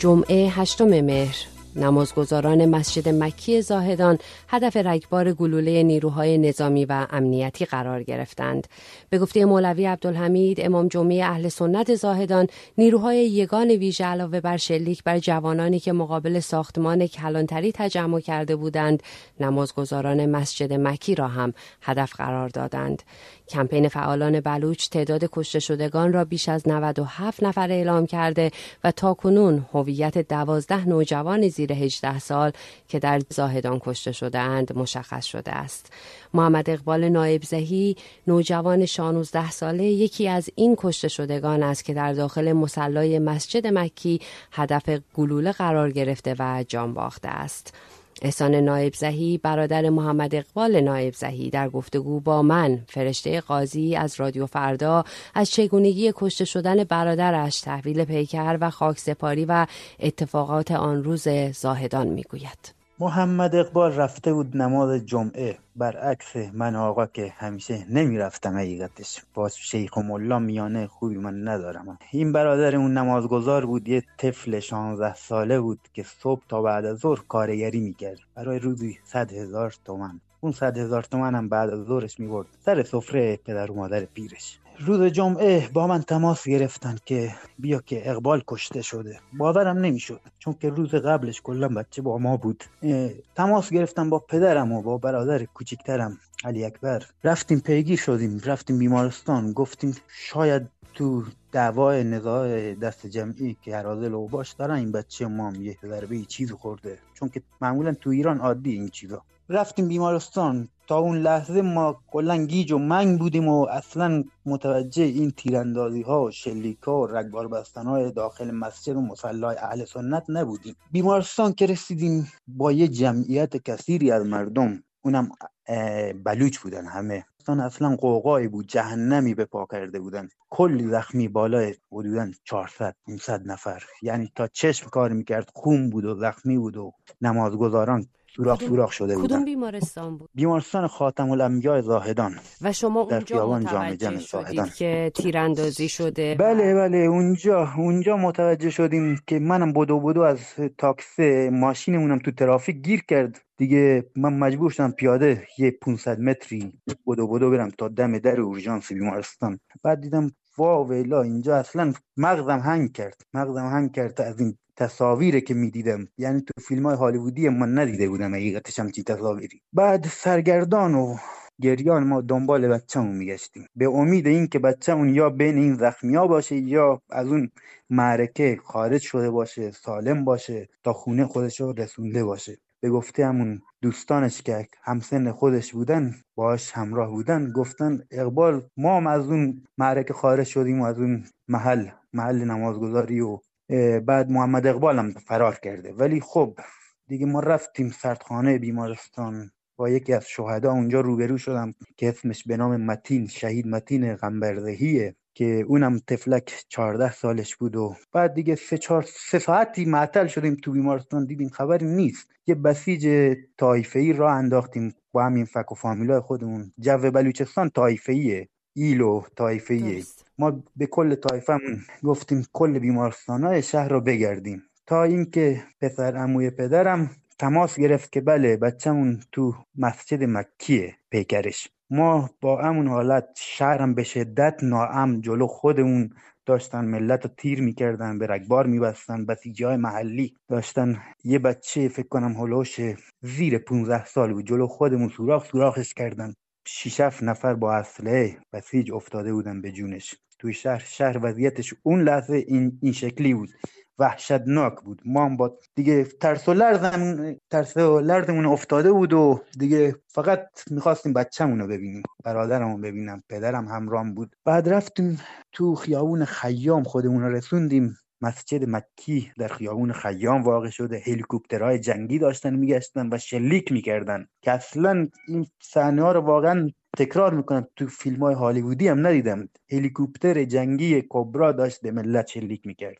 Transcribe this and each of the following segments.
جمعه هشتم مهر. نمازگزاران مسجد مکی زاهدان هدف رگبار گلوله نیروهای نظامی و امنیتی قرار گرفتند. به گفته مولوی عبدالحمید امام جمعه اهل سنت زاهدان نیروهای یگان ویژه علاوه بر شلیک بر جوانانی که مقابل ساختمان کلانتری تجمع کرده بودند نمازگزاران مسجد مکی را هم هدف قرار دادند. کمپین فعالان بلوچ تعداد کشته شدگان را بیش از 97 نفر اعلام کرده و تاکنون هویت دوازده نوجوان زیر 18 سال که در زاهدان کشته شده اند مشخص شده است. محمد اقبال نایب زهی نوجوان 16 ساله یکی از این کشته شدگان است که در داخل مسلای مسجد مکی هدف گلوله قرار گرفته و جان باخته است. احسان نایب زهی برادر محمد اقبال نایب زهی در گفتگو با من فرشته قاضی از رادیو فردا از چگونگی کشته شدن برادرش تحویل پیکر و خاک سپاری و اتفاقات آن روز زاهدان می‌گوید. محمد اقبال رفته بود نماز جمعه. برعکس من آقا که همیشه نمی‌رفتم حقیقتش. با شیخ و ملا میانه خوبی من ندارم. این برادر اون نمازگزار بود یه طفل 16 ساله بود که صبح تا بعد از ظهر کارگری می‌کرد. برای روزی صد هزار تومن. اون صد هزار تومن هم بعد از ظهرش می‌برد. سر سفره پدر و مادر پیرش. روز جمعه با من تماس گرفتن که بیا که اقبال کشته شده. باورم نمی‌شد چون که روز قبلش کلا بچه با ما بود. تماس گرفتم با پدرم و با برادر کوچیکترم علی اکبر. رفتیم پیگیر شدیم رفتیم بیمارستان. گفتیم شاید تو دعوای نزاع دست جمعی که هرازل و باش دارن این بچه ما یه ضربه چیز خورده. چون که معمولا تو ایران عادی این چیزا. رفتیم بیمارستان. تا اون لحظه ما کلا گیج و منگ بودیم و اصلا متوجه این تیراندازی ها و شلیک ها و رگبار بستن های داخل مسجد و مسلای اهل سنت نبودیم. بیمارستان که رسیدیم با یه جمعیت کثیری از مردم اونم بلوچ بودن همه. اصلا قوقایی بود جهنمی به پا کرده بودن. کلی زخمی بالای حدودا 400 500 نفر. یعنی تا چشم کار می‌کرد خون بود و زخمی بود و نمازگزاران سوراخ سوراخ شده بودن. کدوم بیمارستان بود؟ بیمارستان خاتم الانبیاء زاهدان. و شما اونجا متوجه شدید که تیراندازی شده بله بله اونجا اونجا متوجه شدیم که منم بدو بدو از تاکسی ماشینمونم تو ترافیک گیر کرد. دیگه من مجبور شدم پیاده یه 500 متری بدو بدو برم تا دم در اورژانس بیمارستان. بعد دیدم وا ویلا اینجا اصلا مغزم هنگ کرد. مغزم هنگ کرد از این تصاویری که می‌دیدم. یعنی تو فیلم های هالیوودی من ندیده بودم حقیقتش همچین تصاویری. بعد سرگردان و گریان ما دنبال بچه‌مون میگشتیم. به امید اینکه بچه‌مون یا بین این زخمیا باشه یا از اون معرکه خارج شده باشه سالم باشه تا خونه خودش رو رسونده باشه. به گفته همون دوستانش که همسن خودش بودن باش همراه بودن گفتن اقبال ما هم از اون معرکه خارج شدیم و از اون محل محل نمازگذاری و بعد محمد اقبال هم فرار کرده. ولی خب دیگه ما رفتیم سردخانه بیمارستان با یکی از شهدا اونجا روبرو شدم که اسمش به نام متین شهید متین غنبرزهیه که اونم تفلک 14 سالش بود و بعد دیگه سه, چهار سه ساعتی معطل شدیم تو بیمارستان دیدیم خبری نیست. یه بسیج تایفه‌ای را انداختیم با همین فک و فامیلای خودمون. جو بلوچستان تایفه‌ایه ایلو تایفه‌ایه ما به کل طایفمون گفتیم کل بیمارستانهای شهر رو بگردیم. تا اینکه پسر عموی پدرم تماس گرفت که بله بچه‌مون تو مسجد مکیه پیکرش. ما با همون حالت شهرم به شدت ناام جلو خودمون داشتن ملت رو تیر می‌کردن به رگبار میبستن بسیجی های محلی داشتن. یه بچه فکر کنم هلوش زیر 15 سال بود جلو خودمون سوراخ سوراخش کردن. شیش نفر با اسلحه بسیج افتاده بودن به جونش. توی شهر شهر وضعیتش اون لحظه این, این شکلی بود. وحشتناک بود. ما هم با دیگه ترس و لرزم ترس و لرزمون افتاده بود و دیگه فقط می‌خواستیم بچه‌مون رو ببینیم. برادرمو ببینم. پدرم همرام بود. بعد رفتیم تو خیابون خیام خودمون رسوندیم. مسجد مکی در خیابون خیام واقع شده. هلیکوپترهای جنگی داشتن میگشتن و شلیک می‌کردن. که اصلا این صحنه ها رو واقعا تکرار می‌کنم تو فیلم های هالیوودی هم ندیدم. هلیکوپتر جنگی کبرا داشت به ملت شلیک می‌کرد.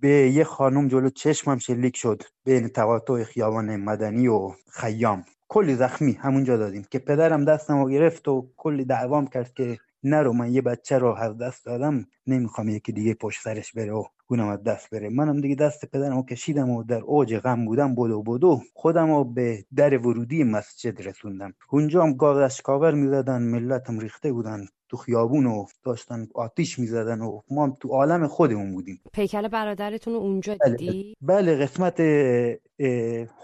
به یه خانم جلو چشمم شلیک شد. بین تقاطع خیابان مدنی و خیام. کلی زخمی همونجا دادیم که پدرم دستم رو گرفت و کلی دعوام کرد که نرو من یه بچه رو از دست دادم نمی‌خوام یکی دیگه پشت سرش بره. و اونم از دست بره. منم دیگه دست پدرم و کشیدم و در اوج غم بودم. بدو بدو. خودم رو به در ورودی مسجد رسوندم. اونجا هم گازش کاور می‌زدن ملتم ریخته بودن. تو خیابون و داشتن آتیش می‌زدن و ما هم تو عالم خودمون بودیم. پیکر برادرتون اونجا بله دیدی؟ بله قسمت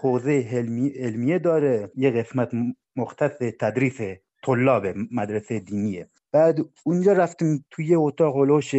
حوزه علمی، علمیه داره. یه قسمت مختص تدریس طلاب مدرسه دینیه. بعد اونجا رفتیم توی یه اتاق هلوش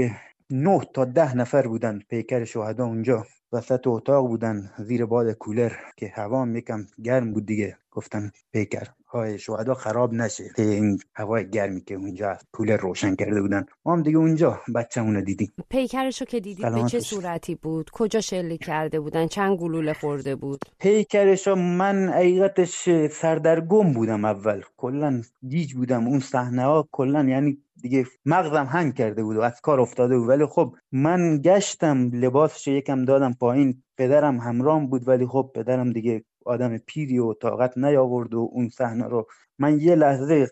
نه تا ده نفر بودن پیکر شهدا اونجا. وسط اتاق بودن زیر باد کولر که هوا هم یکم گرم بود دیگه. گفتن پیکر های شهدا خراب نشه. این هوای گرمی که اونجا کولر روشن کرده بودن. ما هم دیگه اونجا بچه‌مون رو دیدیم. پیکرشو که دیدید به چه. صورتی بود؟ کجا شلیک کرده بودن؟ چند گلوله خورده بود؟ پیکرش من حقیقتش سردرگم بودم اول. کلا گیج بودم اون صحنه ها کلا یعنی دیگه مغزم هنگ کرده بود و از کار افتاده بود. ولی خب من گشتم لباسش یکم دادم پایین. پدرم همرام بود ولی خب پدرم دیگه آدم پیری و طاقت نیاورد و اون صحنه رو من یه لحظه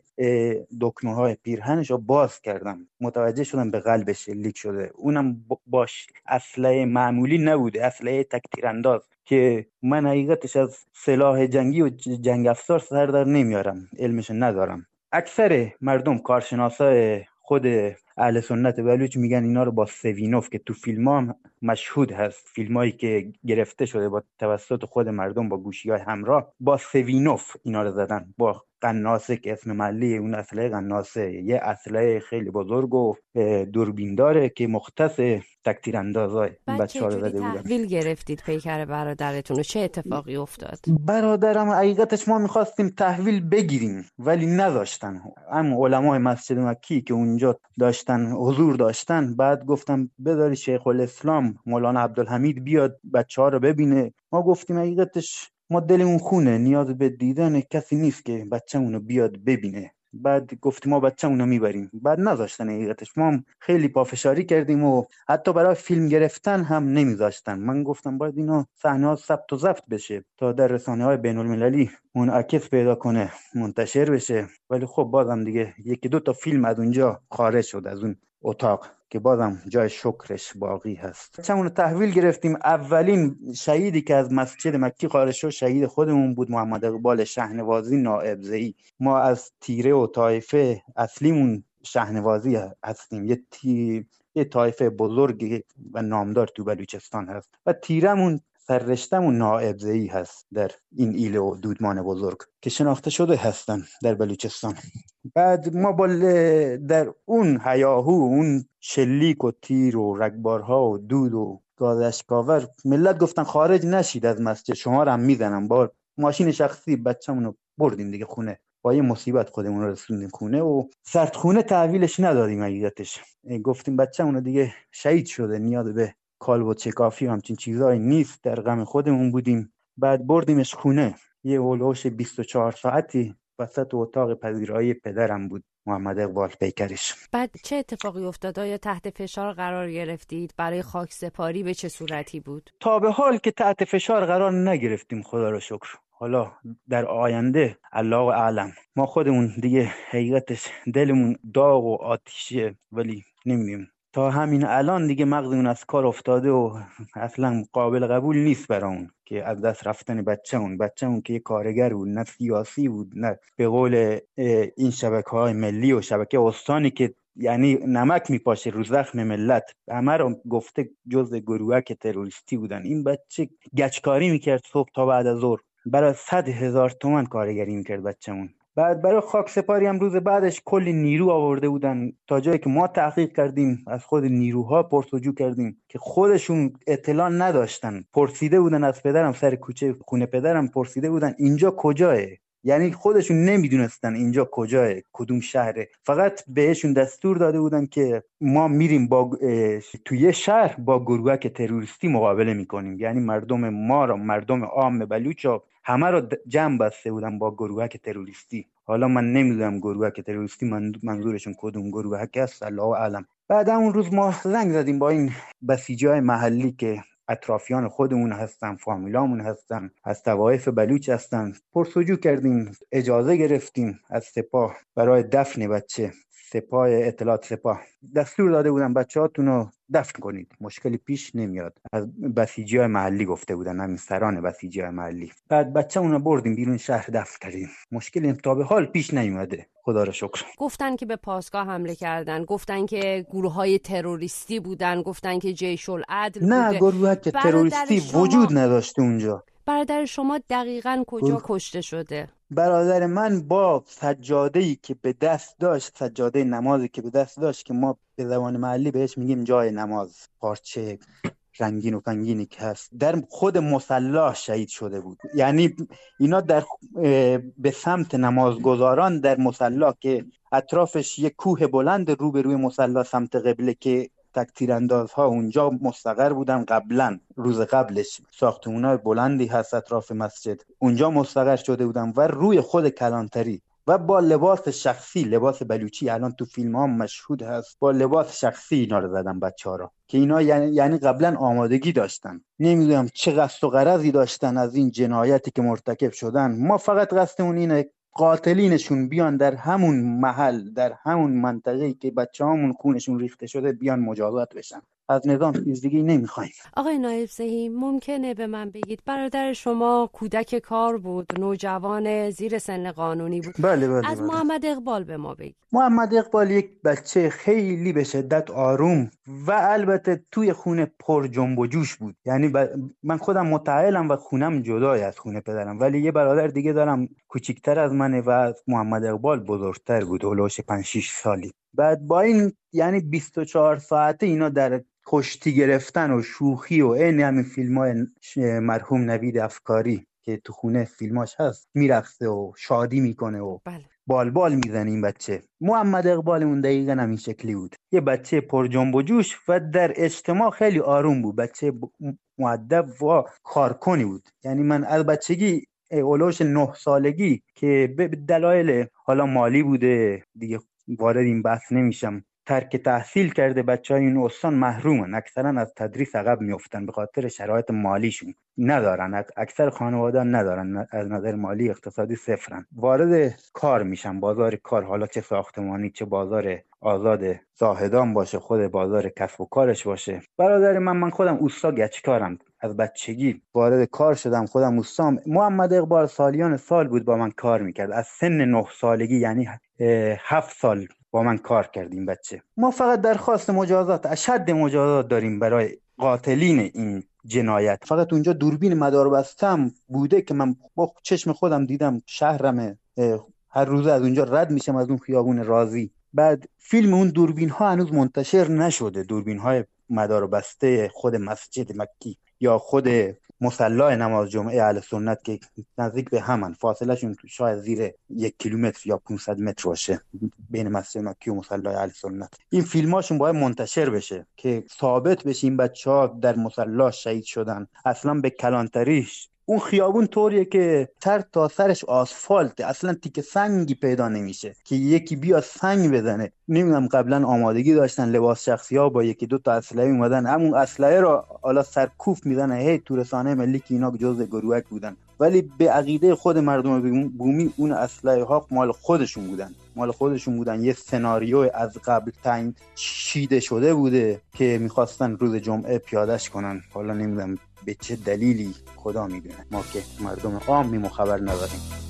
دکمه های پیرهنش رو باز کردم. متوجه شدم به قلبش شلیک شده. اونم باش اسلحه معمولی نبوده اسلحه تک تیرانداز که من حقیقتش از سلاح جنگی و جنگ افزار سر در نمیارم. علمش ندارم. اکثر مردم کارشناسای خود اهل سنت. بلوچ میگن؟ اینا رو با سیمینوف که تو فیلم هم مشهود هست. فیلم هایی که گرفته شده با توسط خود مردم با گوشی های همراه با سیمینوف اینا رو زدن. با قناصه که اسم محلی اون اسلحه قناصه. یه اسلحه خیلی بزرگ و دوربین داره که مختص تکتیر اندازای بچه ها رو زده بودن. تحویل گرفتید پیکر برادرتون و چه اتفاقی افتاد؟ برادرم حقیقتش ما می‌خواستیم تحویل بگیریم ولی نذاشتن. اما علمای مسجد مکی که اونجا داشتن حضور داشتن. بعد گفتم بذاری شیخ الاسلام مولانا عبدالحمید بیاد بچه ها رو ببینه. ما گفتیم حقیقتش ما دلمون خونه نیاز به دیدن کسی نیست که بچه‌مون رو بیاد ببینه. بعد گفتیم ما بچه‌مون رو می‌بریم. بعد نذاشتن حقیقتش. ما خیلی پافشاری کردیم و حتی برای فیلم گرفتن هم نمیذاشتن. من گفتم باید اینا صحنه ها ثبت و ضبط بشه تا در رسانه های بین المللی منعکس پیدا کنه منتشر بشه. ولی خب بازم دیگه یکی دو تا فیلم از اونجا خارج شد از اون اتاق که بازم جای شکرش باقی هست. چمون رو تحویل گرفتیم اولین شهیدی که از مسجد مکی خارج شد شهید خودمون بود محمد اقبال شهنوازی نائب زئی ما از تیره و طایفه اصلیمون شهنوازی هستیم. یه تی... یه طایفه بزرگ و نامدار تو بلوچستان هست. و تیرمون سررشتمون نائب زئی هست در این ایل و دودمان بزرگ که شناخته شده هستن در بلوچستان. بعد ما با در اون هیاهو اون شلیک و تیر و رگبارها و دود و گاز اشکاور ملت گفتن خارج نشید از مسجد شما رو هم می‌زنم با ماشین شخصی بچه‌مون رو بردیم دیگه خونه. با یه مصیبت خودمون رو رسوندیم خونه و سردخونه تحویلش ندادیم حقیقتش. گفتیم بچه‌مون دیگه شهید شده نیاز به کالب و چکافی و همچین چیزهایی نیست. در غم خودمون بودیم. بعد بردیمش خونه. یه هلوش 24 ساعتی وسط اتاق پذیرایی پدرم بود محمد اقبال پیکرش. بعد چه اتفاقی افتاد؟ آیا تحت فشار قرار گرفتید؟ برای خاک سپاری به چه صورتی بود؟ تا به حال که تحت فشار قرار نگرفتیم خدا رو شکر. حالا در آینده الله اعلم. ما خودمون دیگه حقیقتش دلمون داغ و آتیشه ولی نمی‌دونیم. تا همین الان دیگه مغزمون از کار افتاده و اصلا قابل قبول نیست برامون که از دست رفتن بچه‌مون. بچه‌مون که یه کارگر بود نه سیاسی بود نه به قول این شبکه های ملی و شبکه استانی که یعنی نمک میپاشه رو زخم ملت. همه رو گفته جز گروهک تروریستی بودن. این بچه گچکاری می‌کرد صبح تا بعد از ظهر. برای صد هزار تومن کارگری می‌کرد بچه‌مون. بعد برای خاک سپاری هم روز بعدش کلی نیرو آورده بودن. تا جایی که ما تحقیق کردیم از خود نیروها پرسجو کردیم که خودشون اطلاع نداشتن. پرسیده بودن از پدرم سر کوچه خونه پدرم پرسیده بودن اینجا کجاه یعنی خودشون نمی‌دونستن اینجا کجاه کدوم شهره. فقط بهشون دستور داده بودن که ما میریم با توی شهر با گروهک تروریستی مقابله می‌کنیم. یعنی مردم ما را مردم عام بلوچ همه رو جمع بسته بودن با گروهک تروریستی. حالا من نمی‌دونم گروهک تروریستی من منظورشون کدوم؟ گروهک است؟ الله اعلم. بعد اون روز ما زنگ زدیم با این بسیجی های محلی که اطرافیان خودمون هستن فامیلامون هستن از توایف بلوچ هستن. پرسجو کردیم اجازه گرفتیم از سپاه برای دفن بچه. سپاه اطلاعات سپاه. دستور داده بودن بچه هاتون رو دفن کنید. مشکلی پیش نمیاد. از بسیجی های محلی گفته بودن همین سران بسیجی های محلی. بعد بچه رو بردیم بیرون شهر دفن کردیم مشکلی تا به حال پیش نیومده. خدا را شکر. گفتن که به پاسگاه حمله کردن. گفتن که گروه های تروریستی بودن. گفتن که جیش العدل نه گروه تروریستی وجود نداشته اونجا. برادر شما دقیقا کجا کشته شده؟ برادر من با سجاده ای که به دست داشت سجاده نمازی که به دست داشت که ما به زبان محلی بهش میگیم جای نماز پارچه رنگین و فنگینی که هست در خود مسلا شهید شده بود. یعنی اینا در به سمت نمازگزاران در مسلا که اطرافش یک کوه بلند روبروی مسلا سمت قبله که تک ها اونجا مستقر بودن قبلا روز قبلش. ساختمون بلندی هست اطراف مسجد. اونجا مستقر شده بودن و روی خود کلانتری و با لباس شخصی لباس بلوچی الان تو فیلم ها مشهود هست. با لباس شخصی اینا رو زدن بچه ها را که اینا یعنی, یعنی قبلا آمادگی داشتن. نمی‌دونم چه قصد و غرضی داشتن از این جنایتی که مرتکب شدن. ما فقط قصدمون اینه قاتلینشون بیان در همون محل در همون منطقه که بچه همون خونشون ریخته شده بیان مجازات بشن. از نظام چیز دیگه نمی‌خوایم. آقای نایب زهی ممکنه به من بگید برادر شما کودک کار بود نوجوان زیر سن قانونی بود. بله بله از بله. محمد اقبال به ما بگید. محمد اقبال یک بچه خیلی به شدت آروم و البته توی خونه پر جنب و جوش بود. یعنی من خودم متعهلم و خونم جدای از خونه پدرم. ولی یه برادر دیگه دارم کوچیکتر از منه و محمد اقبال بزرگتر بود هلوش 5 6 سالی. بعد با این یعنی 24 ساعته اینا در کشتی گرفتن و شوخی و این همین فیلم های مرحوم نوید افکاری که تو خونه فیلماش هست میرقصه و شادی می‌کنه و بله. بال بال می‌زنه این بچه. محمد اقبال اون دقیقا همین شکلی بود. یه بچه پر جنب و جوش و در اجتماع خیلی آروم بود. بچه معدب و کارکنی بود. یعنی من از بچگی اولوش نه سالگی که به دلایل حالا مالی بوده دیگه وارد این بحث نمیشم. ترک تحصیل کرده بچه های این استان محرومن. اکثرا از تدریس عقب میفتن به خاطر شرایط مالیشون. ندارن. اکثر خانواده ندارن. از نظر مالی اقتصادی صفرن. وارد کار میشن. بازار کار. حالا چه ساختمانی چه بازار آزاد زاهدان باشه خود بازار کسب و کارش باشه. برادر من من خودم اوستا گچکارم. از بچگی وارد کار شدم. خودم اوستام محمد اقبال سالیان سال بود با من کار می‌کرد. از سن نه سالگی یعنی هفت سال با من کار کردیم بچه. ما فقط درخواست مجازات اشد مجازات داریم برای قاتلین این جنایت. فقط اونجا دوربین مدار بستم بوده که من با چشم خودم دیدم شهرم هر روز از اونجا رد میشم از اون خیابون رازی. بعد فیلم اون دوربین ها هنوز منتشر نشده. دوربین های مدار بسته خود مسجد مکی یا خود مسلا نماز جمعه اهل سنت که نزدیک به همن. فاصله شون شاید زیر یک کیلومتر یا 500 متر باشه. بین مسجد مکی و مسلا اهل سنت. این فیلماشون باید منتشر بشه که ثابت بشه این بچه ها در مسلا شهید شدن. اصلا به کلانتریش اون خیابون طوریه که تر تا سرش آسفالت اصلا تیک سنگی پیدا نمیشه که یکی بیا سنگ بزنه. نمی‌دونم قبلا آمادگی داشتن لباس شخصی ها با یکی دو تا اسلحه اومدن. همون اسلحه رو حالا سرکوف می‌زنه هی تو رسانه ملی که اینا جزء گروهک بودن. ولی به عقیده خود مردم بومی اون اسلحه ها مال خودشون بودن. مال خودشون بودن. یه سناریو از قبل تعیین شیده شده بوده که می‌خواستن روز جمعه پیادش کنن. حالا نمی‌دونم به چه دلیلی خدا می‌دونه؟ ما که مردم عامی خبر نداریم.